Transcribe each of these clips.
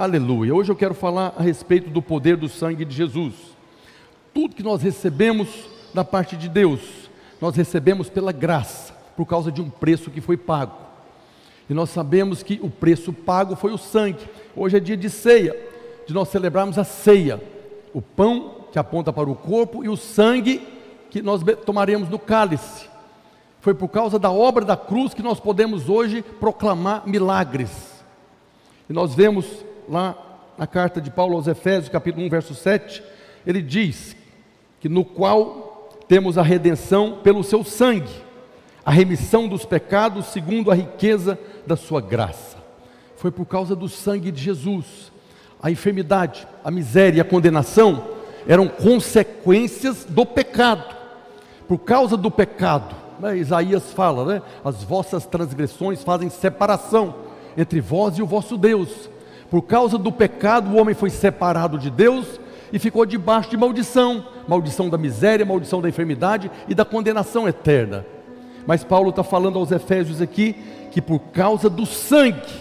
Aleluia. Hoje eu quero falar a respeito do poder do sangue de Jesus. Tudo que nós recebemos da parte de Deus, nós recebemos pela graça, por causa de um preço que foi pago. E nós sabemos que o preço pago foi o sangue. Hoje é dia de ceia, de nós celebrarmos a ceia. O pão que aponta para o corpo e o sangue que nós tomaremos no cálice. Foi por causa da obra da cruz que nós podemos hoje proclamar milagres. E nós vemos lá na carta de Paulo aos Efésios, capítulo 1, verso 7, ele diz que no qual temos a redenção pelo seu sangue, a remissão dos pecados segundo a riqueza da sua graça. Foi por causa do sangue de Jesus. A enfermidade, a miséria e a condenação eram consequências do pecado. Por causa do pecado, né, Isaías fala, né, as vossas transgressões fazem separação entre vós e o vosso Deus. Por causa do pecado, o homem foi separado de Deus e ficou debaixo de maldição maldição da miséria, maldição da enfermidade e da condenação eterna. Mas Paulo está falando aos Efésios aqui que por causa do sangue,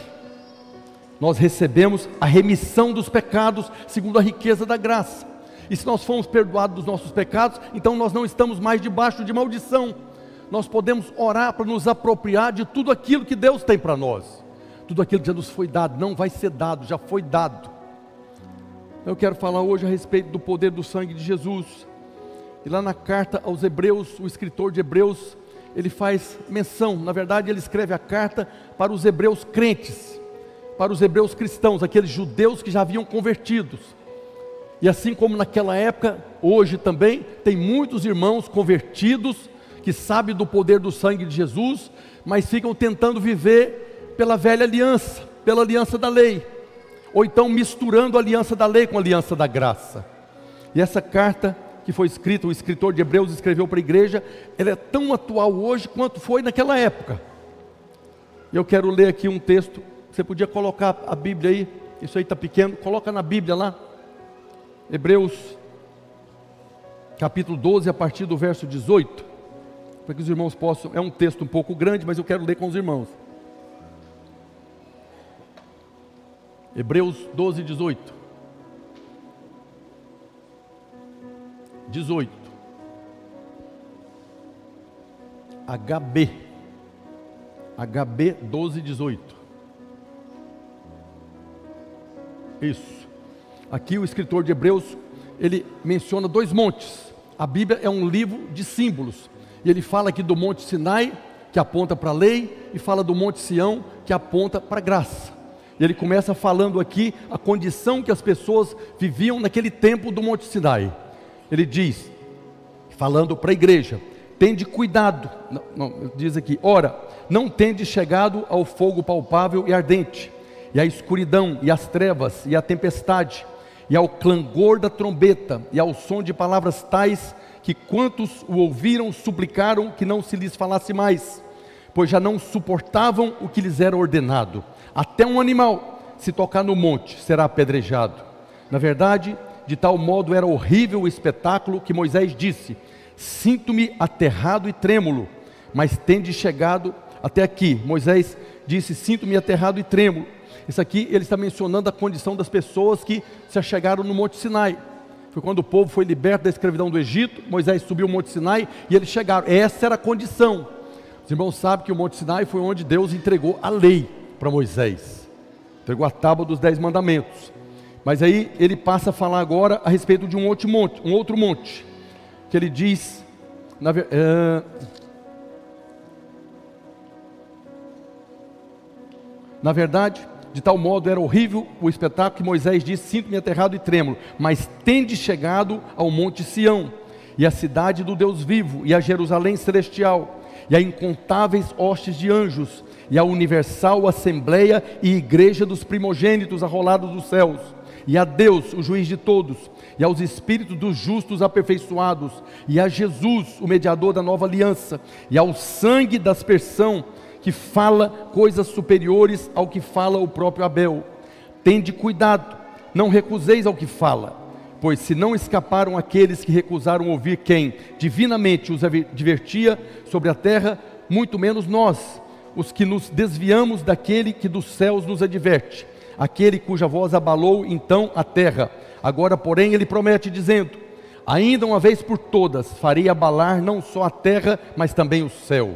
nós recebemos a remissão dos pecados segundo a riqueza da graça. E se nós fomos perdoados dos nossos pecados, então nós não estamos mais debaixo de maldição. Nós podemos orar para nos apropriar de tudo aquilo que Deus tem para nós tudo aquilo que já nos foi dado, não vai ser dado, já foi dado. Eu quero falar hoje a respeito do poder do sangue de Jesus. E lá na carta aos Hebreus, o escritor de Hebreus, ele faz menção, na verdade, ele escreve a carta para os hebreus crentes, para os hebreus cristãos, aqueles judeus que já haviam convertidos. E assim como naquela época, hoje também, tem muitos irmãos convertidos que sabem do poder do sangue de Jesus, mas ficam tentando viver pela velha aliança, pela aliança da lei, ou então misturando a aliança da lei com a aliança da graça. E essa carta que foi escrita, o escritor de Hebreus escreveu para a igreja, ela é tão atual hoje quanto foi naquela época. Eu quero ler aqui um texto, você podia colocar a Bíblia aí, isso aí está pequeno, coloca na Bíblia lá, Hebreus capítulo 12, a partir do verso 18, para que os irmãos possam, é um texto um pouco grande, mas eu quero ler com os irmãos. Hebreus 12, 18. 18. HB. HB 12, 18. Isso. Aqui o escritor de Hebreus, ele menciona dois montes. A Bíblia é um livro de símbolos. E ele fala aqui do Monte Sinai, que aponta para a lei, e fala do Monte Sião, que aponta para a graça. E ele começa falando aqui a condição que as pessoas viviam naquele tempo do Monte Sinai. Ele diz, falando para a igreja: tende cuidado, não, não, diz aqui, ora, não tende chegado ao fogo palpável e ardente, e à escuridão, e às trevas, e à tempestade, e ao clangor da trombeta, e ao som de palavras tais que quantos o ouviram suplicaram que não se lhes falasse mais, pois já não suportavam o que lhes era ordenado. Até um animal, se tocar no monte, será apedrejado. Na verdade, de tal modo era horrível o espetáculo que Moisés disse: Sinto-me aterrado e trêmulo, mas tende chegado até aqui. Moisés disse: Sinto-me aterrado e trêmulo. Isso aqui ele está mencionando a condição das pessoas que se achegaram no Monte Sinai. Foi quando o povo foi liberto da escravidão do Egito, Moisés subiu o Monte Sinai e eles chegaram. Essa era a condição. Os irmãos sabem que o Monte Sinai foi onde Deus entregou a lei para Moisés. Entregou a tábua dos dez mandamentos. Mas aí ele passa a falar agora a respeito de um outro monte, um outro monte, que ele diz, na, uh, na verdade, de tal modo era horrível o espetáculo que Moisés disse: Sinto-me aterrado e trêmulo, mas tende chegado ao monte Sião, e à cidade do Deus vivo, e a Jerusalém celestial, e a incontáveis hostes de anjos, e a universal assembleia e igreja dos primogênitos arrolados dos céus, e a Deus, o juiz de todos, e aos espíritos dos justos aperfeiçoados, e a Jesus, o mediador da nova aliança, e ao sangue da aspersão, que fala coisas superiores ao que fala o próprio Abel. Tende cuidado, não recuseis ao que fala, pois se não escaparam aqueles que recusaram ouvir quem divinamente os advertia sobre a terra, muito menos nós os que nos desviamos daquele que dos céus nos adverte, aquele cuja voz abalou então a terra. Agora, porém, ele promete, dizendo: Ainda uma vez por todas farei abalar não só a terra, mas também o céu.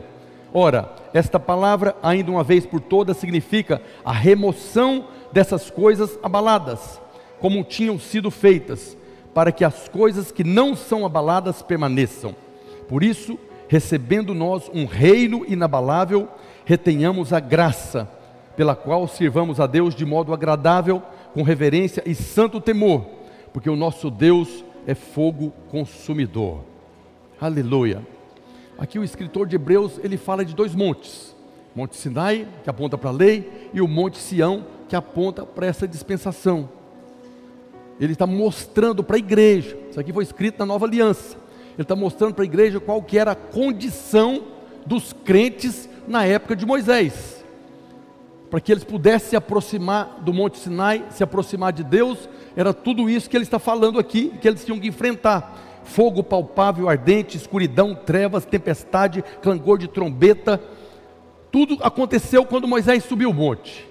Ora, esta palavra, ainda uma vez por todas, significa a remoção dessas coisas abaladas, como tinham sido feitas, para que as coisas que não são abaladas permaneçam. Por isso, recebendo nós um reino inabalável, retenhamos a graça, pela qual sirvamos a Deus de modo agradável, com reverência e santo temor, porque o nosso Deus é fogo consumidor. Aleluia. Aqui o escritor de Hebreus, ele fala de dois montes. Monte Sinai, que aponta para a lei, e o Monte Sião, que aponta para essa dispensação. Ele está mostrando para a igreja, isso aqui foi escrito na nova aliança. Ele está mostrando para a igreja qual que era a condição dos crentes na época de Moisés. Para que eles pudessem se aproximar do Monte Sinai, se aproximar de Deus, era tudo isso que ele está falando aqui, que eles tinham que enfrentar: fogo palpável, ardente, escuridão, trevas, tempestade, clangor de trombeta. Tudo aconteceu quando Moisés subiu o monte.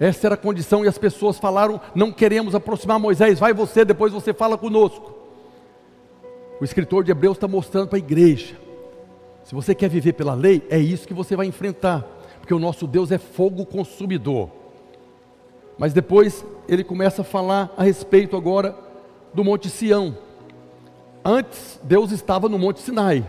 Essa era a condição, e as pessoas falaram: não queremos aproximar Moisés, vai você, depois você fala conosco. O escritor de Hebreus está mostrando para a igreja: se você quer viver pela lei, é isso que você vai enfrentar, porque o nosso Deus é fogo consumidor. Mas depois ele começa a falar a respeito agora do Monte Sião. Antes, Deus estava no Monte Sinai.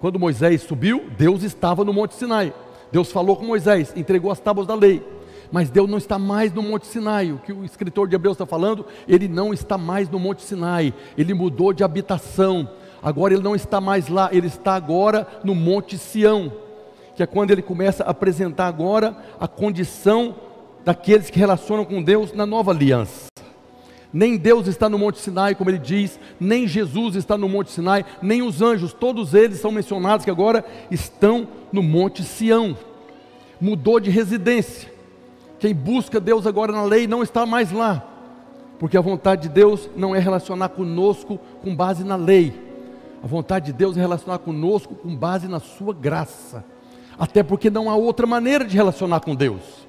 Quando Moisés subiu, Deus estava no Monte Sinai. Deus falou com Moisés, entregou as tábuas da lei. Mas Deus não está mais no Monte Sinai. O que o escritor de Hebreus está falando, ele não está mais no Monte Sinai. Ele mudou de habitação. Agora ele não está mais lá, ele está agora no Monte Sião. Que é quando ele começa a apresentar agora a condição daqueles que relacionam com Deus na nova aliança. Nem Deus está no Monte Sinai, como ele diz, nem Jesus está no Monte Sinai, nem os anjos, todos eles são mencionados que agora estão no Monte Sião. Mudou de residência. Quem busca Deus agora na lei não está mais lá, porque a vontade de Deus não é relacionar conosco com base na lei. A vontade de Deus é relacionar conosco com base na sua graça. Até porque não há outra maneira de relacionar com Deus.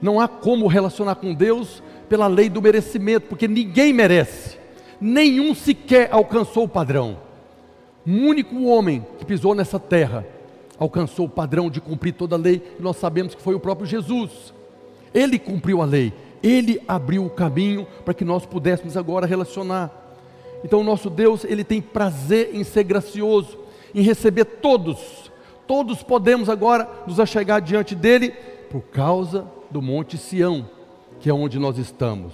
Não há como relacionar com Deus pela lei do merecimento, porque ninguém merece, nenhum sequer alcançou o padrão. Um único homem que pisou nessa terra alcançou o padrão de cumprir toda a lei, e nós sabemos que foi o próprio Jesus. Ele cumpriu a lei, ele abriu o caminho para que nós pudéssemos agora relacionar. Então, o nosso Deus, ele tem prazer em ser gracioso, em receber todos. Todos podemos agora nos achegar diante dele por causa do Monte Sião, que é onde nós estamos.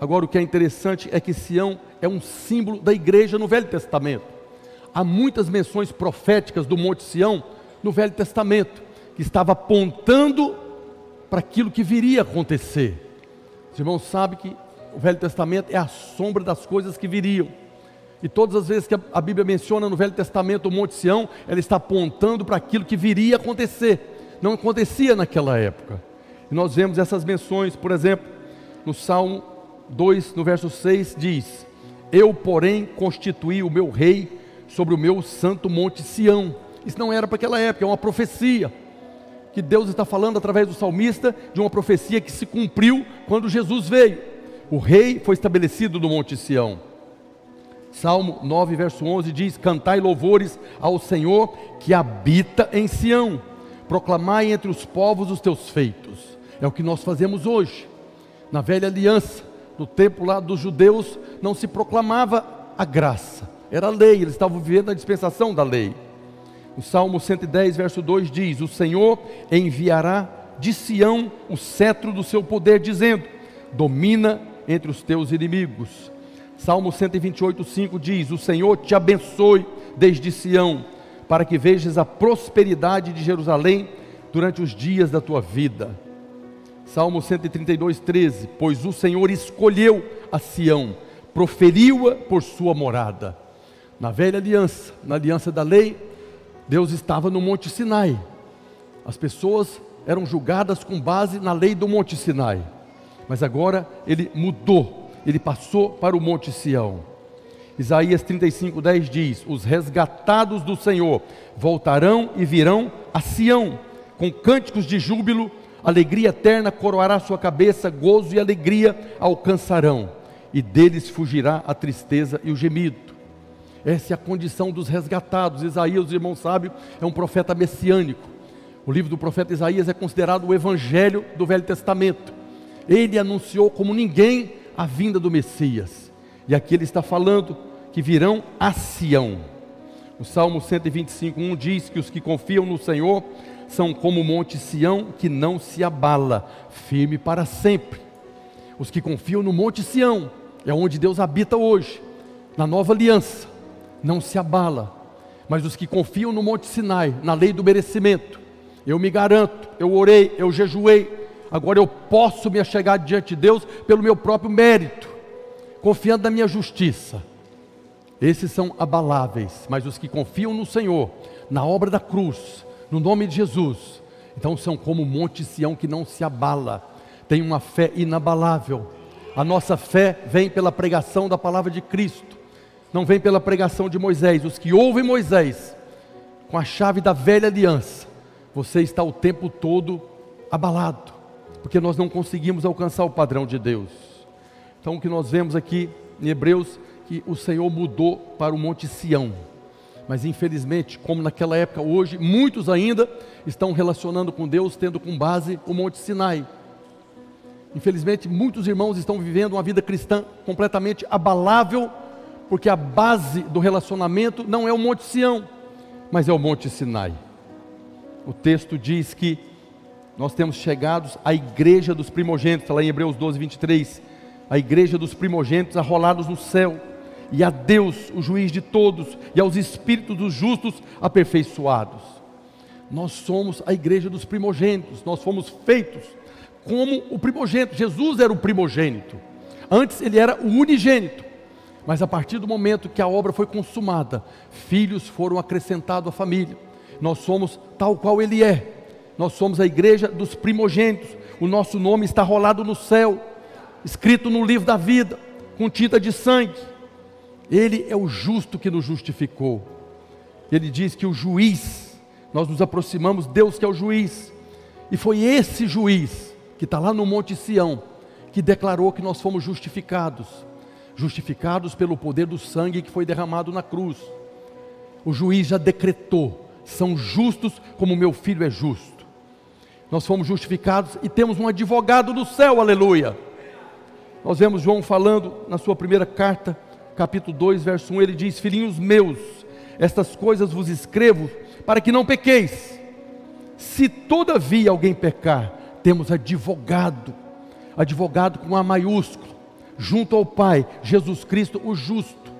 Agora, o que é interessante é que Sião é um símbolo da igreja no Velho Testamento. Há muitas menções proféticas do Monte Sião no Velho Testamento, que estava apontando para aquilo que viria a acontecer. Os irmãos sabem que o Velho Testamento é a sombra das coisas que viriam. E todas as vezes que a Bíblia menciona no Velho Testamento o Monte Sião, ela está apontando para aquilo que viria a acontecer. Não acontecia naquela época. E nós vemos essas menções, por exemplo, no Salmo 2, no verso 6, diz: Eu, porém, constituí o meu rei sobre o meu santo monte Sião. Isso não era para aquela época, é uma profecia. Que Deus está falando através do salmista de uma profecia que se cumpriu quando Jesus veio. O rei foi estabelecido no monte Sião. Salmo 9, verso 11 diz: Cantai louvores ao Senhor que habita em Sião, proclamai entre os povos os teus feitos. É o que nós fazemos hoje. Na velha aliança, no tempo lá dos judeus, não se proclamava a graça, era a lei, eles estavam vivendo a dispensação da lei. O Salmo 110, verso 2 diz: O Senhor enviará de Sião o cetro do seu poder, dizendo: Domina entre os teus inimigos. Salmo 128, 5 diz: O Senhor te abençoe desde Sião, para que vejas a prosperidade de Jerusalém durante os dias da tua vida. Salmo 132, 13: Pois o Senhor escolheu a Sião, proferiu-a por sua morada. Na velha aliança, na aliança da lei, Deus estava no Monte Sinai. As pessoas eram julgadas com base na lei do Monte Sinai. Mas agora ele mudou, ele passou para o Monte Sião. Isaías 35, 10 diz: Os resgatados do Senhor voltarão e virão a Sião, com cânticos de júbilo alegria eterna coroará sua cabeça, gozo e alegria alcançarão, e deles fugirá a tristeza e o gemido. Essa é a condição dos resgatados. Isaías, o irmão sábio, é um profeta messiânico. O livro do profeta Isaías é considerado o evangelho do Velho Testamento. Ele anunciou como ninguém a vinda do Messias. E aqui ele está falando que virão a Sião. O Salmo 125, 1 diz que os que confiam no Senhor são como o monte Sião que não se abala, firme para sempre. Os que confiam no monte Sião, é onde Deus habita hoje, na nova aliança, não se abala. Mas os que confiam no monte Sinai, na lei do merecimento, eu me garanto, eu orei, eu jejuei, agora eu posso me achegar diante de Deus pelo meu próprio mérito, confiando na minha justiça. Esses são abaláveis, mas os que confiam no Senhor, na obra da cruz, no nome de Jesus, então são como o monte Sião que não se abala, tem uma fé inabalável. A nossa fé vem pela pregação da palavra de Cristo, não vem pela pregação de Moisés. Os que ouvem Moisés, com a chave da velha aliança, você está o tempo todo abalado, porque nós não conseguimos alcançar o padrão de Deus. Então o que nós vemos aqui em Hebreus que o Senhor mudou para o Monte Sião. Mas infelizmente, como naquela época, hoje, muitos ainda estão relacionando com Deus, tendo como base o Monte Sinai. Infelizmente, muitos irmãos estão vivendo uma vida cristã completamente abalável, porque a base do relacionamento não é o Monte Sião, mas é o Monte Sinai. O texto diz que nós temos chegados à igreja dos primogênitos, lá em Hebreus 12, 23, a igreja dos primogênitos arrolados no céu e a Deus, o juiz de todos, e aos espíritos dos justos aperfeiçoados. Nós somos a igreja dos primogênitos, nós fomos feitos como o primogênito. Jesus era o primogênito. Antes ele era o unigênito. Mas a partir do momento que a obra foi consumada, filhos foram acrescentados à família. Nós somos tal qual ele é. Nós somos a igreja dos primogênitos. O nosso nome está rolado no céu, escrito no livro da vida, com tinta de sangue. Ele é o justo que nos justificou. Ele diz que o juiz, nós nos aproximamos, Deus que é o juiz, e foi esse juiz que está lá no Monte Sião, que declarou que nós fomos justificados, justificados pelo poder do sangue que foi derramado na cruz. O juiz já decretou: são justos como meu filho é justo. Nós fomos justificados e temos um advogado do céu, aleluia. Nós vemos João falando na sua primeira carta, capítulo 2, verso 1, ele diz: Filhinhos meus, estas coisas vos escrevo para que não pequeis. Se todavia alguém pecar, temos advogado, advogado com A maiúsculo, junto ao Pai, Jesus Cristo, o justo.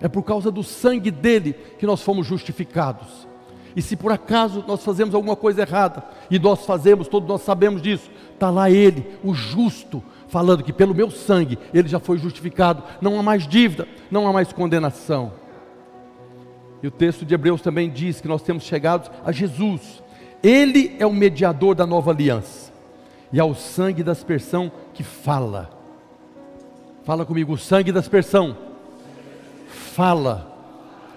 É por causa do sangue dele que nós fomos justificados. E se por acaso nós fazemos alguma coisa errada, e nós fazemos, todos nós sabemos disso, está lá ele, o justo, falando que pelo meu sangue ele já foi justificado, não há mais dívida, não há mais condenação. E o texto de Hebreus também diz que nós temos chegado a Jesus, ele é o mediador da nova aliança, e ao sangue da aspersão que fala. Fala comigo, o sangue da aspersão fala,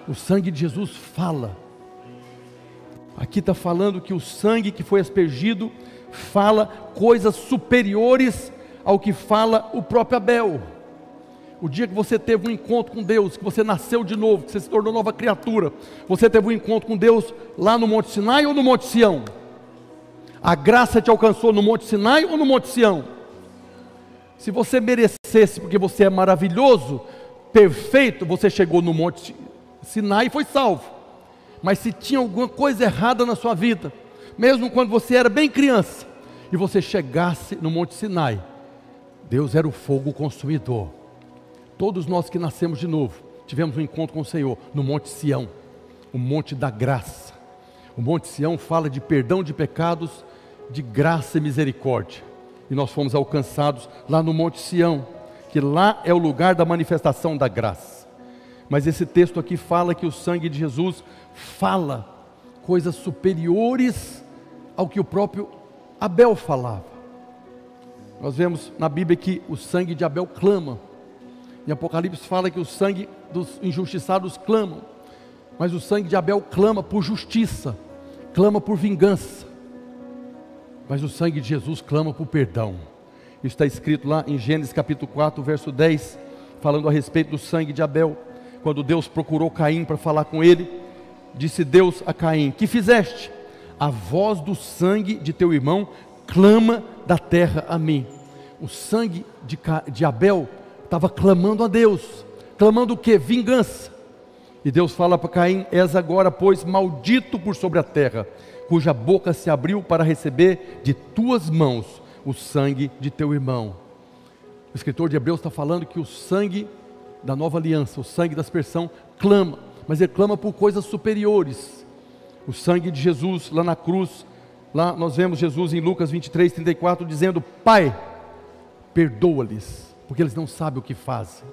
o sangue de Jesus fala. Aqui está falando que o sangue que foi aspergido fala coisas superiores ao que fala o próprio Abel. O dia que você teve um encontro com Deus, que você nasceu de novo, que você se tornou nova criatura, você teve um encontro com Deus lá no Monte Sinai ou no Monte Sião? A graça te alcançou no Monte Sinai ou no Monte Sião? Se você merecesse, porque você é maravilhoso, perfeito, você chegou no Monte Sinai e foi salvo. Mas se tinha alguma coisa errada na sua vida, mesmo quando você era bem criança, e você chegasse no Monte Sinai, Deus era o fogo consumidor. Todos nós que nascemos de novo, tivemos um encontro com o Senhor no Monte Sião, o Monte da Graça. O Monte Sião fala de perdão de pecados, de graça e misericórdia. E nós fomos alcançados lá no Monte Sião, que lá é o lugar da manifestação da graça. Mas esse texto aqui fala que o sangue de Jesus fala coisas superiores ao que o próprio Abel falava. Nós vemos na Bíblia que o sangue de Abel clama. Em Apocalipse fala que o sangue dos injustiçados clama. Mas o sangue de Abel clama por justiça, clama por vingança. Mas o sangue de Jesus clama por perdão. Isso está escrito lá em Gênesis capítulo 4, verso 10, falando a respeito do sangue de Abel. Quando Deus procurou Caim para falar com ele, disse Deus a Caim: Que fizeste? A voz do sangue de teu irmão clama da terra a mim. O sangue de, de Abel estava clamando a Deus, clamando o que? Vingança. E Deus fala para Caim: És agora, pois, maldito por sobre a terra, cuja boca se abriu para receber de tuas mãos o sangue de teu irmão. O escritor de Hebreus está falando que o sangue da nova aliança, o sangue da aspersão, clama, mas ele clama por coisas superiores. O sangue de Jesus lá na cruz, lá nós vemos Jesus em Lucas 23, 34, dizendo: Pai, perdoa-lhes, porque eles não sabem o que fazem.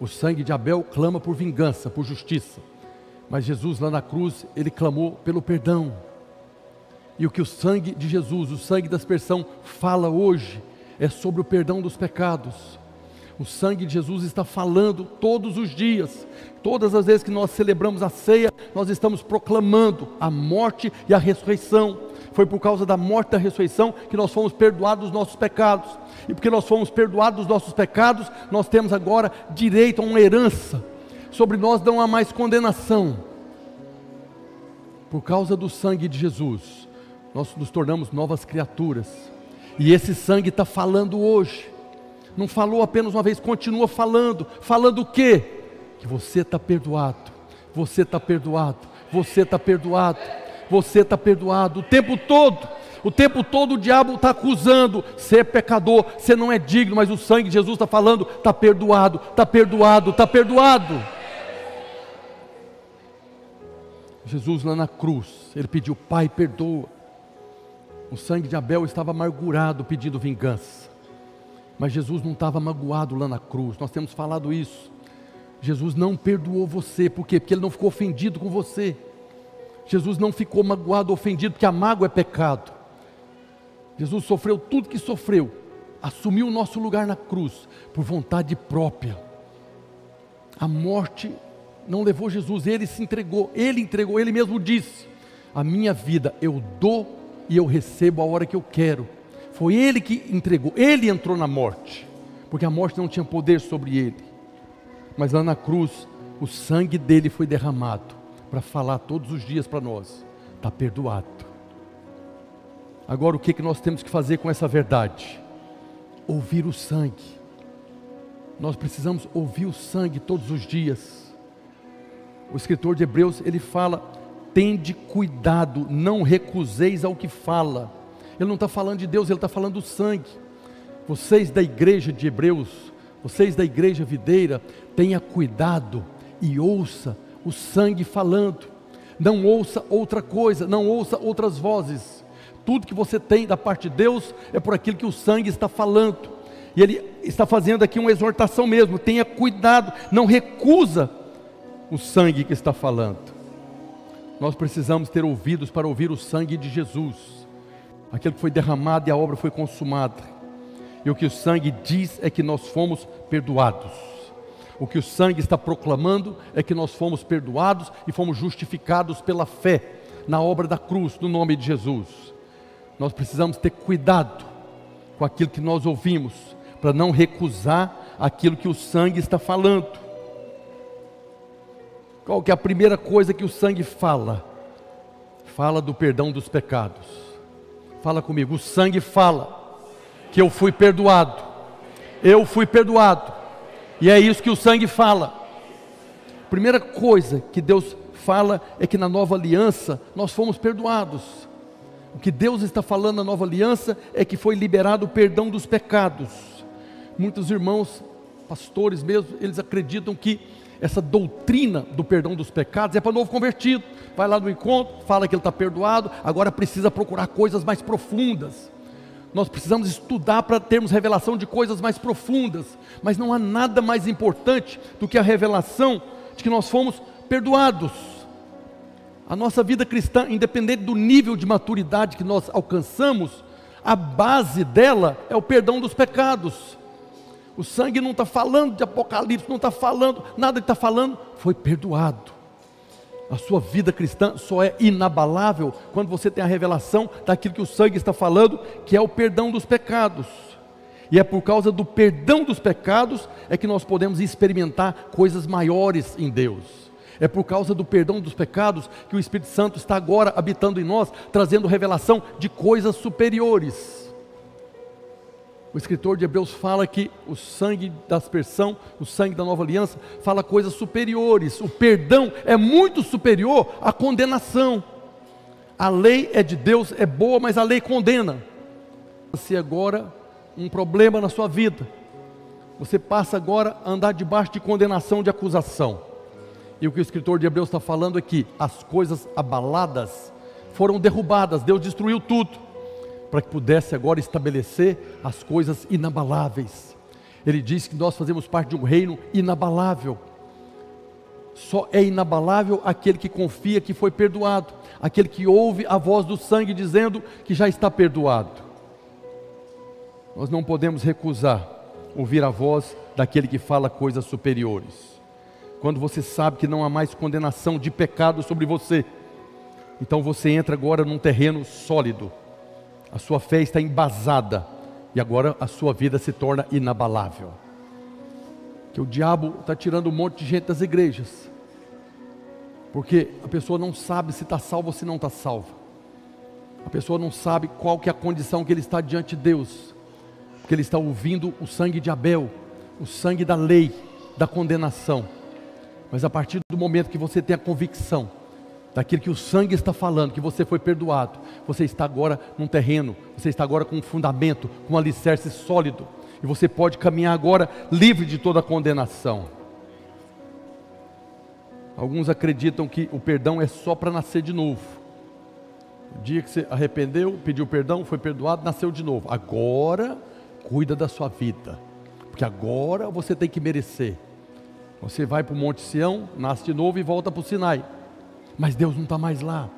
O sangue de Abel clama por vingança, por justiça, mas Jesus lá na cruz, ele clamou pelo perdão. E o que o sangue de Jesus, o sangue da aspersão, fala hoje é sobre o perdão dos pecados. O sangue de Jesus está falando todos os dias, todas as vezes que nós celebramos a ceia, nós estamos proclamando a morte e a ressurreição. Foi por causa da morte e da ressurreição que nós fomos perdoados dos nossos pecados. E porque nós fomos perdoados dos nossos pecados, nós temos agora direito a uma herança. Sobre nós não há mais condenação. Por causa do sangue de Jesus, nós nos tornamos novas criaturas. E esse sangue está falando hoje. Não falou apenas uma vez, continua falando. Falando o quê? Que você está perdoado. Você está perdoado. Você está perdoado. Você está perdoado. O tempo todo. O tempo todo o diabo está acusando, ser é pecador, você não é digno, mas o sangue de Jesus está falando, está perdoado, está perdoado, está perdoado. Jesus lá na cruz, ele pediu, Pai, perdoa. O sangue de Abel estava amargurado pedindo vingança. Mas Jesus não estava magoado lá na cruz. Nós temos falado isso. Jesus não perdoou você, por quê? Porque ele não ficou ofendido com você. Jesus não ficou magoado, ofendido, porque a mágoa é pecado. Jesus sofreu tudo que sofreu, assumiu o nosso lugar na cruz, por vontade própria. A morte não levou Jesus, ele se entregou, ele entregou, ele mesmo disse: A minha vida eu dou e eu recebo a hora que eu quero. Foi ele que entregou, ele entrou na morte, porque a morte não tinha poder sobre ele. Mas lá na cruz, o sangue dele foi derramado para falar todos os dias para nós: está perdoado. Agora, o que, que nós temos que fazer com essa verdade? Ouvir o sangue. Nós precisamos ouvir o sangue todos os dias. O escritor de Hebreus ele fala tende cuidado, não recuseis ao que fala. Ele não está falando de Deus, ele está falando do sangue. Vocês da igreja de Hebreus, vocês da igreja videira, tenha cuidado e ouça o sangue falando. Não ouça outra coisa, não ouça outras vozes. Tudo que você tem da parte de Deus é por aquilo que o sangue está falando. E ele está fazendo aqui uma exortação mesmo: tenha cuidado, não recusa o sangue que está falando nós precisamos ter ouvidos para ouvir o sangue de Jesus, aquele que foi derramado e a obra foi consumada. E o que o sangue diz é que nós fomos perdoados. O que o sangue está proclamando é que nós fomos perdoados e fomos justificados pela fé na obra da cruz, no nome de Jesus. Nós precisamos ter cuidado com aquilo que nós ouvimos, para não recusar aquilo que o sangue está falando. Qual que é a primeira coisa que o sangue fala? Fala do perdão dos pecados. Fala comigo, o sangue fala que eu fui perdoado. Eu fui perdoado. E é isso que o sangue fala. Primeira coisa que Deus fala é que na nova aliança nós fomos perdoados. O que Deus está falando na nova aliança é que foi liberado o perdão dos pecados. Muitos irmãos, pastores mesmo, eles acreditam que essa doutrina do perdão dos pecados é para novo convertido. Vai lá no encontro, fala que ele está perdoado, agora precisa procurar coisas mais profundas. Nós precisamos estudar para termos revelação de coisas mais profundas, mas não há nada mais importante do que a revelação de que nós fomos perdoados. A nossa vida cristã, independente do nível de maturidade que nós alcançamos, a base dela é o perdão dos pecados. O sangue não está falando de Apocalipse, não está falando, nada está falando foi perdoado. A sua vida cristã só é inabalável quando você tem a revelação daquilo que o sangue está falando, que é o perdão dos pecados. E é por causa do perdão dos pecados é que nós podemos experimentar coisas maiores em Deus. É por causa do perdão dos pecados que o Espírito Santo está agora habitando em nós, trazendo revelação de coisas superiores. O escritor de Hebreus fala que o sangue da aspersão, o sangue da nova aliança, fala coisas superiores. O perdão é muito superior à condenação. A lei é de Deus, é boa, mas a lei condena. Se agora um problema na sua vida, você passa agora a andar debaixo de condenação, de acusação. E o que o escritor de Hebreus está falando é que as coisas abaladas foram derrubadas, Deus destruiu tudo, para que pudesse agora estabelecer as coisas inabaláveis. Ele diz que nós fazemos parte de um reino inabalável. Só é inabalável aquele que confia que foi perdoado, aquele que ouve a voz do sangue dizendo que já está perdoado. Nós não podemos recusar ouvir a voz daquele que fala coisas superiores quando você sabe que não há mais condenação de pecado sobre você. Então você entra agora num terreno sólido. A sua fé está embasada e agora a sua vida se torna inabalável. Que o diabo está tirando um monte de gente das igrejas, porque a pessoa não sabe se está salva ou se não está salva. A pessoa não sabe qual que é a condição que ele está diante de Deus, porque ele está ouvindo o sangue de Abel, o sangue da lei, da condenação. Mas a partir do momento que você tem a convicção daquilo que o sangue está falando, que você foi perdoado, você está agora num terreno, você está agora com um fundamento, com um alicerce sólido, e você pode caminhar agora livre de toda condenação. Alguns acreditam que o perdão é só para nascer de novo. O dia que você arrependeu, pediu perdão, foi perdoado, nasceu de novo. Agora, cuida da sua vida, porque agora você tem que merecer. Você vai para o Monte Sião, nasce de novo e volta para o Sinai. Mas Deus não está mais lá.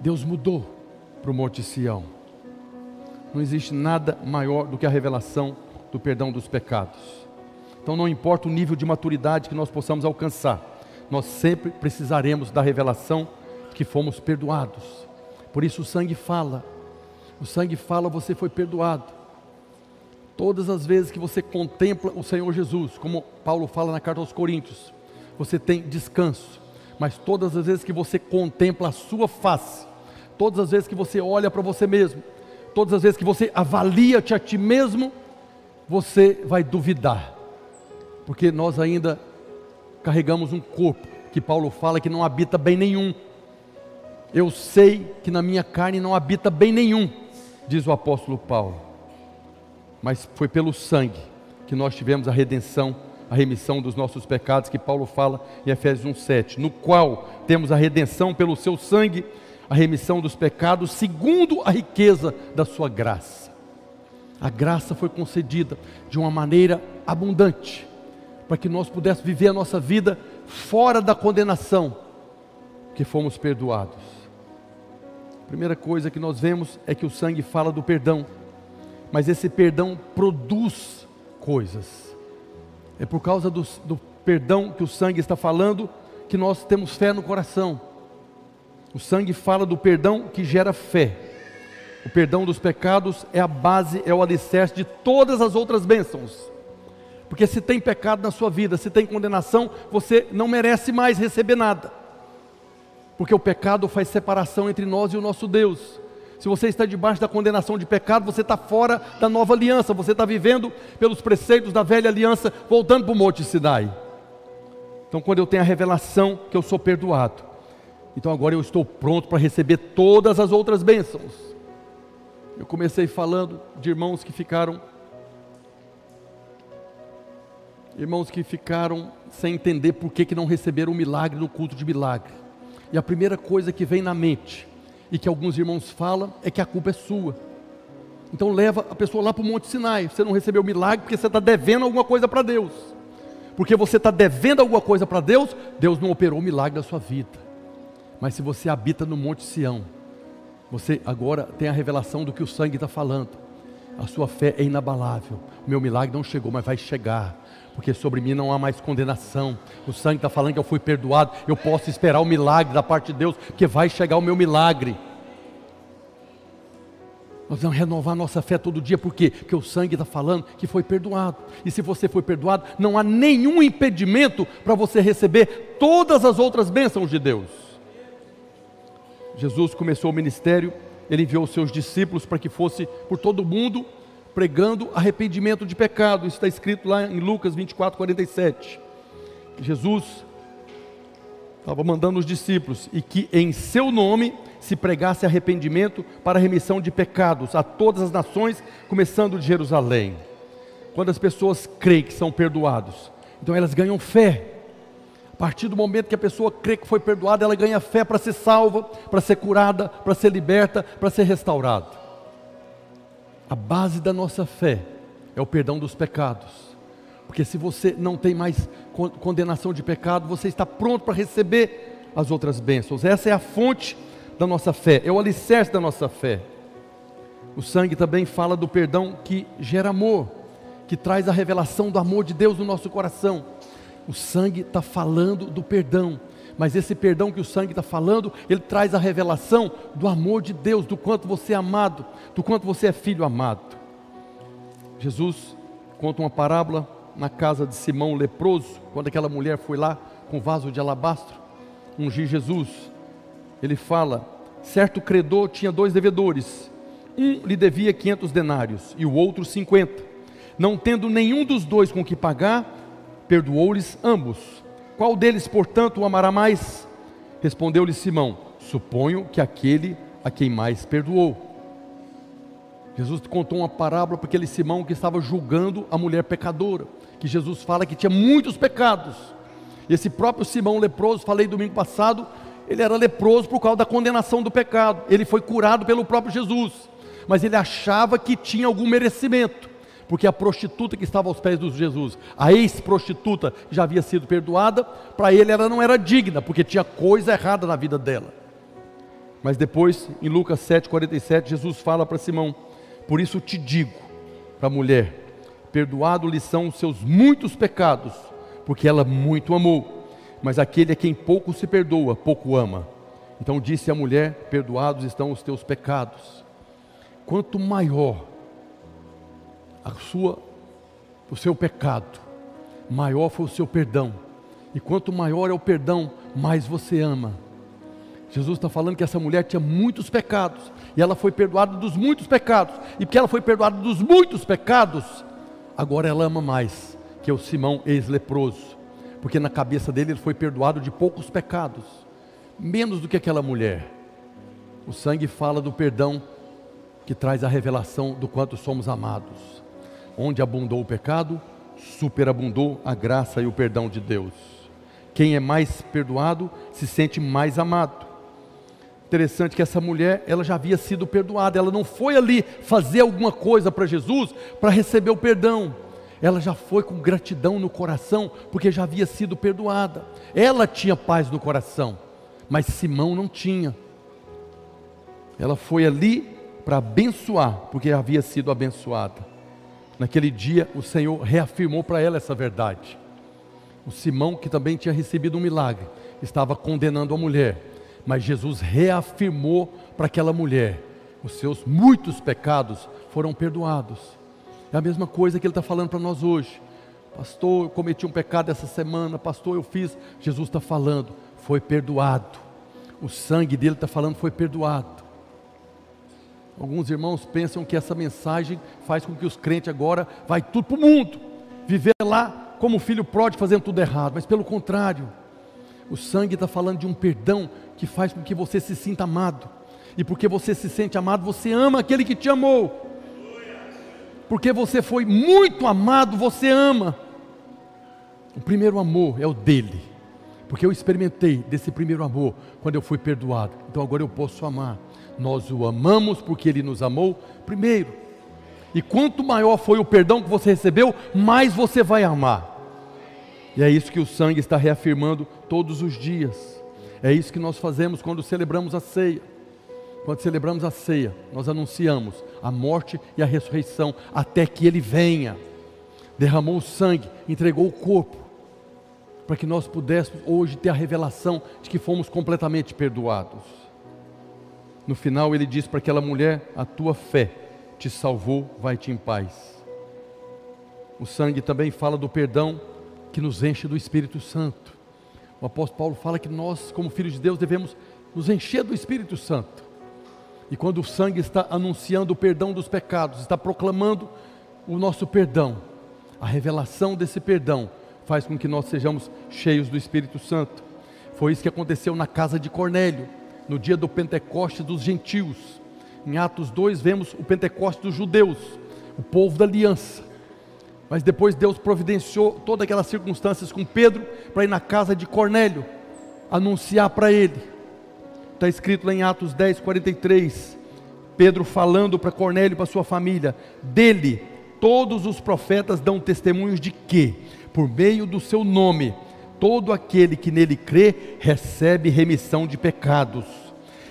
Deus mudou para o Monte Sião. Não existe nada maior do que a revelação do perdão dos pecados. Então não importa o nível de maturidade que nós possamos alcançar, nós sempre precisaremos da revelação que fomos perdoados. Por isso o sangue fala. O sangue fala, você foi perdoado. Todas as vezes que você contempla o Senhor Jesus, como Paulo fala na carta aos Coríntios, você tem descanso. Mas todas as vezes que você contempla a sua face, todas as vezes que você olha para você mesmo, todas as vezes que você avalia-te a ti mesmo, você vai duvidar. Porque nós ainda carregamos um corpo que Paulo fala que não habita bem nenhum. Eu sei que na minha carne não habita bem nenhum, diz o apóstolo Paulo mas foi pelo sangue que nós tivemos a redenção, a remissão dos nossos pecados, que Paulo fala em Efésios 1,7, no qual temos a redenção pelo seu sangue, a remissão dos pecados, segundo a riqueza da sua graça. A graça foi concedida de uma maneira abundante, para que nós pudéssemos viver a nossa vida fora da condenação, que fomos perdoados. A primeira coisa que nós vemos é que o sangue fala do perdão mas esse perdão produz coisas. É por causa do, do perdão que o sangue está falando que nós temos fé no coração. O sangue fala do perdão que gera fé. O perdão dos pecados é a base, é o alicerce de todas as outras bênçãos. Porque se tem pecado na sua vida, se tem condenação, você não merece mais receber nada. Porque o pecado faz separação entre nós e o nosso Deus. Se você está debaixo da condenação de pecado, você está fora da nova aliança, você está vivendo pelos preceitos da velha aliança, voltando para o Monte Sinai. Então, quando eu tenho a revelação que eu sou perdoado, então agora eu estou pronto para receber todas as outras bênçãos. Eu comecei falando de irmãos que ficaram, irmãos que ficaram sem entender por que, que não receberam o milagre no culto de milagre. E a primeira coisa que vem na mente e que alguns irmãos falam é que a culpa é sua. Então leva a pessoa lá para o Monte Sinai. Você não recebeu milagre porque você está devendo alguma coisa para Deus. Porque você está devendo alguma coisa para Deus, Deus não operou o milagre da sua vida. Mas se você habita no Monte Sião, você agora tem a revelação do que o sangue está falando. A sua fé é inabalável. O meu milagre não chegou, mas vai chegar. Porque sobre mim não há mais condenação. O sangue está falando que eu fui perdoado. Eu posso esperar o milagre da parte de Deus, porque vai chegar o meu milagre. Nós vamos renovar nossa fé todo dia, por quê? Porque o sangue está falando que foi perdoado. E se você foi perdoado, não há nenhum impedimento para você receber todas as outras bênçãos de Deus. Jesus começou o ministério, ele enviou os seus discípulos para que fosse por todo o mundo pregando arrependimento de pecado. Isso está escrito lá em Lucas 24, 47. Jesus estava mandando os discípulos e que em seu nome se pregasse arrependimento para remissão de pecados a todas as nações, começando de Jerusalém. Quando as pessoas creem que são perdoados, então elas ganham fé. A partir do momento que a pessoa crê que foi perdoada, ela ganha fé para ser salva, para ser curada, para ser liberta, para ser restaurada. A base da nossa fé é o perdão dos pecados. Porque se você não tem mais condenação de pecado, você está pronto para receber as outras bênçãos. Essa é a fonte da nossa fé, é o alicerce da nossa fé. O sangue também fala do perdão que gera amor, que traz a revelação do amor de Deus no nosso coração. O sangue está falando do perdão, mas esse perdão que o sangue está falando, ele traz a revelação do amor de Deus, do quanto você é amado, do quanto você é filho amado. Jesus conta uma parábola na casa de Simão leproso, quando aquela mulher foi lá com vaso de alabastro ungir Jesus ele fala: certo credor tinha dois devedores. Um lhe devia 500 denários e o outro 50. Não tendo nenhum dos dois com que pagar, perdoou-lhes ambos. Qual deles, portanto, o amará mais? Respondeu-lhe Simão: Suponho que aquele a quem mais perdoou. Jesus contou uma parábola para aquele Simão que estava julgando a mulher pecadora, que Jesus fala que tinha muitos pecados. Esse próprio Simão leproso, falei domingo passado, ele era leproso por causa da condenação do pecado. Ele foi curado pelo próprio Jesus, mas ele achava que tinha algum merecimento, porque a prostituta que estava aos pés de Jesus, a ex-prostituta, já havia sido perdoada, para ele ela não era digna, porque tinha coisa errada na vida dela. Mas depois, em Lucas 7,47, Jesus fala para Simão: Por isso te digo, para a mulher, perdoado lhe são os seus muitos pecados, porque ela muito amou mas aquele a quem pouco se perdoa, pouco ama. Então disse a mulher: Perdoados estão os teus pecados. Quanto maior a sua, o seu pecado, maior foi o seu perdão. E quanto maior é o perdão, mais você ama. Jesus está falando que essa mulher tinha muitos pecados, e ela foi perdoada dos muitos pecados, e porque ela foi perdoada dos muitos pecados, agora ela ama mais que o Simão ex-leproso porque na cabeça dele ele foi perdoado de poucos pecados, menos do que aquela mulher. O sangue fala do perdão que traz a revelação do quanto somos amados. Onde abundou o pecado, superabundou a graça e o perdão de Deus. Quem é mais perdoado se sente mais amado. Interessante que essa mulher, ela já havia sido perdoada, ela não foi ali fazer alguma coisa para Jesus para receber o perdão ela já foi com gratidão no coração, porque já havia sido perdoada. Ela tinha paz no coração, mas Simão não tinha. Ela foi ali para abençoar, porque havia sido abençoada. Naquele dia, o Senhor reafirmou para ela essa verdade. O Simão, que também tinha recebido um milagre, estava condenando a mulher, mas Jesus reafirmou para aquela mulher: os seus muitos pecados foram perdoados. É a mesma coisa que ele está falando para nós hoje. Pastor, eu cometi um pecado essa semana. Pastor, eu fiz. Jesus está falando, foi perdoado. O sangue dele está falando, foi perdoado. Alguns irmãos pensam que essa mensagem faz com que os crentes agora vai tudo para o mundo, viver lá como filho pródigo fazendo tudo errado, mas pelo contrário, o sangue está falando de um perdão que faz com que você se sinta amado, e porque você se sente amado, você ama aquele que te amou. Porque você foi muito amado, você ama. O primeiro amor é o dele, porque eu experimentei desse primeiro amor quando eu fui perdoado, então agora eu posso amar. Nós o amamos porque ele nos amou primeiro. E quanto maior foi o perdão que você recebeu, mais você vai amar. E é isso que o sangue está reafirmando todos os dias. É isso que nós fazemos quando celebramos a ceia. Quando celebramos a ceia, nós anunciamos a morte e a ressurreição até que Ele venha. Derramou o sangue, entregou o corpo, para que nós pudéssemos hoje ter a revelação de que fomos completamente perdoados. No final, Ele diz para aquela mulher: A tua fé te salvou, vai-te em paz. O sangue também fala do perdão que nos enche do Espírito Santo. O apóstolo Paulo fala que nós, como filhos de Deus, devemos nos encher do Espírito Santo. E quando o sangue está anunciando o perdão dos pecados, está proclamando o nosso perdão, a revelação desse perdão faz com que nós sejamos cheios do Espírito Santo. Foi isso que aconteceu na casa de Cornélio, no dia do Pentecoste dos gentios. Em Atos 2 vemos o Pentecoste dos judeus, o povo da aliança. Mas depois Deus providenciou todas aquelas circunstâncias com Pedro para ir na casa de Cornélio, anunciar para ele Está escrito lá em Atos 10, 43. Pedro falando para Cornélio e para sua família: dele, todos os profetas dão testemunhos de que, por meio do seu nome, todo aquele que nele crê recebe remissão de pecados.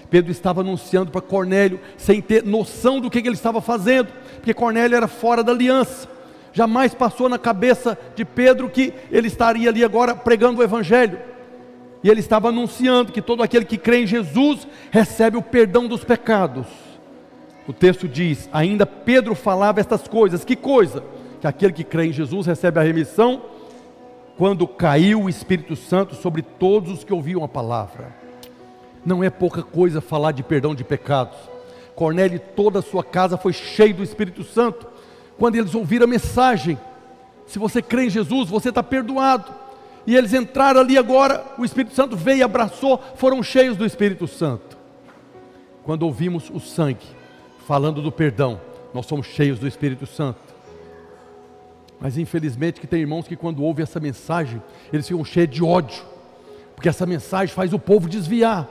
Pedro estava anunciando para Cornélio, sem ter noção do que ele estava fazendo, porque Cornélio era fora da aliança. Jamais passou na cabeça de Pedro que ele estaria ali agora pregando o Evangelho e ele estava anunciando que todo aquele que crê em Jesus recebe o perdão dos pecados. O texto diz: ainda Pedro falava estas coisas, que coisa? Que aquele que crê em Jesus recebe a remissão quando caiu o Espírito Santo sobre todos os que ouviam a palavra. Não é pouca coisa falar de perdão de pecados. Cornélio e toda a sua casa foi cheio do Espírito Santo quando eles ouviram a mensagem. Se você crê em Jesus, você está perdoado e eles entraram ali agora, o Espírito Santo veio e abraçou, foram cheios do Espírito Santo. Quando ouvimos o sangue falando do perdão, nós somos cheios do Espírito Santo. Mas infelizmente que tem irmãos que quando ouvem essa mensagem, eles ficam cheios de ódio, porque essa mensagem faz o povo desviar.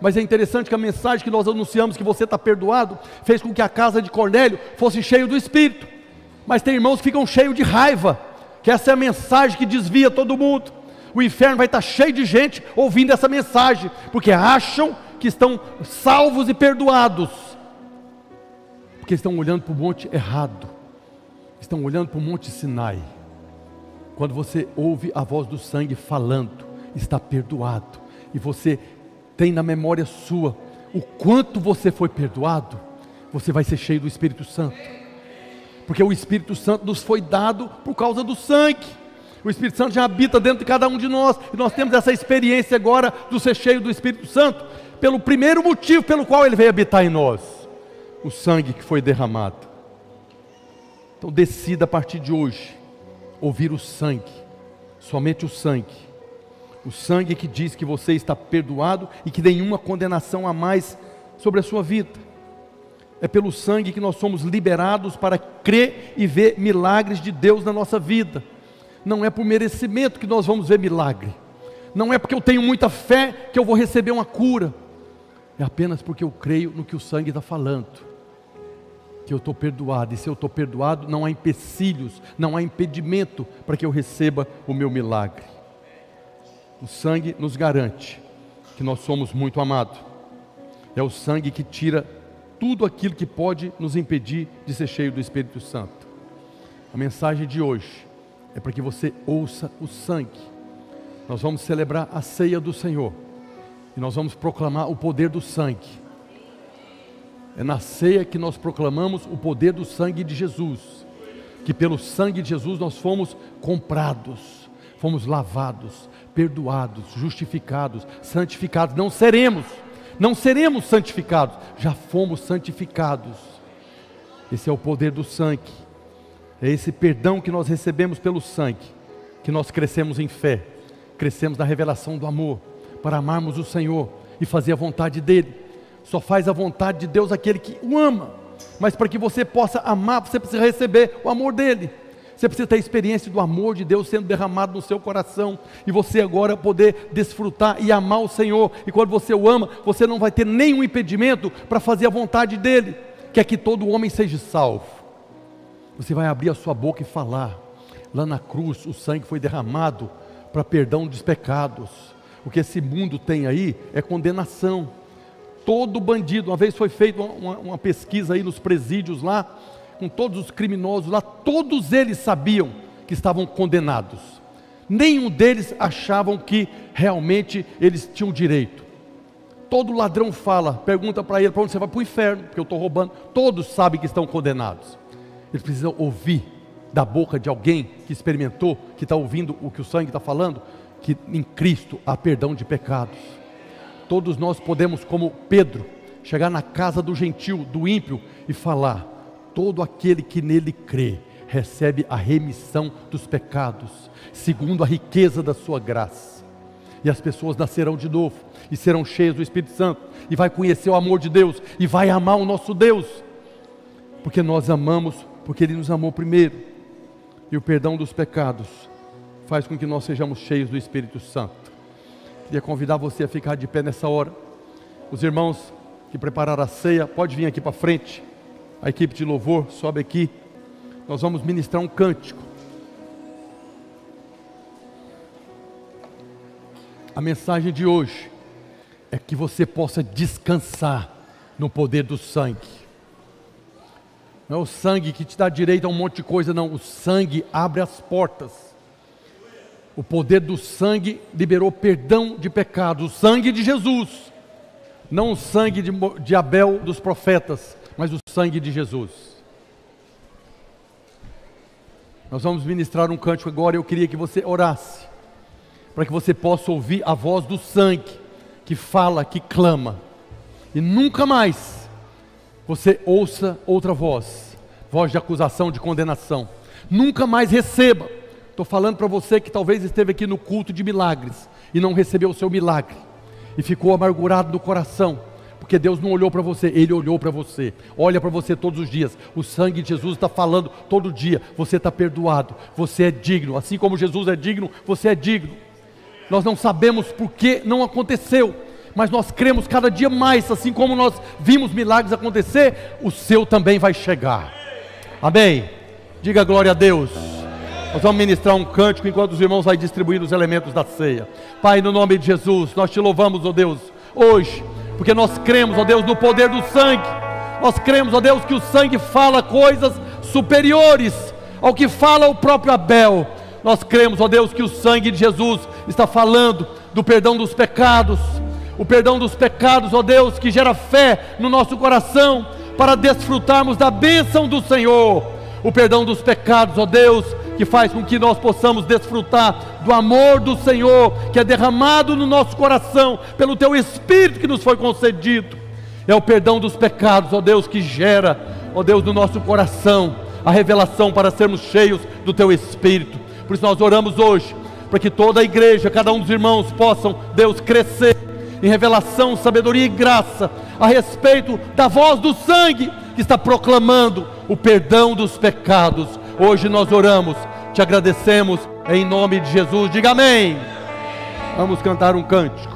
Mas é interessante que a mensagem que nós anunciamos que você está perdoado, fez com que a casa de Cornélio fosse cheia do Espírito. Mas tem irmãos que ficam cheios de raiva, que essa é a mensagem que desvia todo mundo. O inferno vai estar cheio de gente ouvindo essa mensagem, porque acham que estão salvos e perdoados, porque estão olhando para o monte errado, estão olhando para o monte Sinai. Quando você ouve a voz do sangue falando, está perdoado, e você tem na memória sua o quanto você foi perdoado, você vai ser cheio do Espírito Santo porque o Espírito Santo nos foi dado por causa do sangue. O Espírito Santo já habita dentro de cada um de nós, e nós temos essa experiência agora do ser cheio do Espírito Santo, pelo primeiro motivo pelo qual ele veio habitar em nós: o sangue que foi derramado. Então decida a partir de hoje ouvir o sangue, somente o sangue. O sangue que diz que você está perdoado e que nenhuma condenação há mais sobre a sua vida. É pelo sangue que nós somos liberados para crer e ver milagres de Deus na nossa vida. Não é por merecimento que nós vamos ver milagre. Não é porque eu tenho muita fé que eu vou receber uma cura. É apenas porque eu creio no que o sangue está falando. Que eu estou perdoado. E se eu estou perdoado, não há empecilhos, não há impedimento para que eu receba o meu milagre. O sangue nos garante que nós somos muito amados. É o sangue que tira tudo aquilo que pode nos impedir de ser cheio do Espírito Santo. A mensagem de hoje é para que você ouça o sangue. Nós vamos celebrar a ceia do Senhor e nós vamos proclamar o poder do sangue. É na ceia que nós proclamamos o poder do sangue de Jesus, que pelo sangue de Jesus nós fomos comprados, fomos lavados, perdoados, justificados, santificados. Não seremos não seremos santificados, já fomos santificados. Esse é o poder do sangue, é esse perdão que nós recebemos pelo sangue, que nós crescemos em fé, crescemos na revelação do amor, para amarmos o Senhor e fazer a vontade dEle. Só faz a vontade de Deus aquele que o ama, mas para que você possa amar, você precisa receber o amor dEle. Você precisa ter a experiência do amor de Deus sendo derramado no seu coração e você agora poder desfrutar e amar o Senhor. E quando você o ama, você não vai ter nenhum impedimento para fazer a vontade dele, que é que todo homem seja salvo. Você vai abrir a sua boca e falar. Lá na cruz, o sangue foi derramado para perdão dos pecados. O que esse mundo tem aí é condenação. Todo bandido, uma vez foi feita uma, uma pesquisa aí nos presídios lá, com todos os criminosos lá, todos eles sabiam que estavam condenados. Nenhum deles achavam que realmente eles tinham direito. Todo ladrão fala, pergunta para ele para onde você vai para o inferno, porque eu estou roubando. Todos sabem que estão condenados. Eles precisam ouvir da boca de alguém que experimentou, que está ouvindo o que o sangue está falando, que em Cristo há perdão de pecados. Todos nós podemos, como Pedro, chegar na casa do gentil, do ímpio e falar: todo aquele que nele crê recebe a remissão dos pecados, segundo a riqueza da sua graça. E as pessoas nascerão de novo e serão cheias do Espírito Santo e vai conhecer o amor de Deus e vai amar o nosso Deus, porque nós amamos, porque Ele nos amou primeiro. E o perdão dos pecados faz com que nós sejamos cheios do Espírito Santo. Queria convidar você a ficar de pé nessa hora. Os irmãos que prepararam a ceia, pode vir aqui para frente. A equipe de louvor sobe aqui. Nós vamos ministrar um cântico. A mensagem de hoje é que você possa descansar no poder do sangue. Não é o sangue que te dá direito a um monte de coisa, não. O sangue abre as portas. O poder do sangue liberou perdão de pecados. O sangue de Jesus. Não o sangue de, de Abel dos profetas, mas o sangue de Jesus. Nós vamos ministrar um cântico agora. Eu queria que você orasse, para que você possa ouvir a voz do sangue que fala, que clama, e nunca mais você ouça outra voz, voz de acusação, de condenação. Nunca mais receba. Estou falando para você que talvez esteve aqui no culto de milagres e não recebeu o seu milagre e ficou amargurado no coração, porque Deus não olhou para você, Ele olhou para você, olha para você todos os dias. O sangue de Jesus está falando todo dia: você está perdoado, você é digno, assim como Jesus é digno, você é digno. Nós não sabemos por que não aconteceu, mas nós cremos cada dia mais, assim como nós vimos milagres acontecer, o seu também vai chegar. Amém. Diga glória a Deus. Nós vamos ministrar um cântico enquanto os irmãos vão distribuir os elementos da ceia. Pai, no nome de Jesus, nós te louvamos, ó Deus, hoje, porque nós cremos, ó Deus, no poder do sangue. Nós cremos, ó Deus, que o sangue fala coisas superiores ao que fala o próprio Abel. Nós cremos, ó Deus, que o sangue de Jesus está falando do perdão dos pecados, o perdão dos pecados, ó Deus, que gera fé no nosso coração para desfrutarmos da bênção do Senhor. O perdão dos pecados, ó Deus, que faz com que nós possamos desfrutar do amor do Senhor, que é derramado no nosso coração pelo Teu Espírito que nos foi concedido. É o perdão dos pecados, ó Deus, que gera, ó Deus, no nosso coração a revelação para sermos cheios do Teu Espírito. Por isso nós oramos hoje, para que toda a igreja, cada um dos irmãos possam, Deus, crescer em revelação, sabedoria e graça a respeito da voz do sangue que está proclamando o perdão dos pecados. Hoje nós oramos, te agradecemos em nome de Jesus. Diga amém. Vamos cantar um cântico.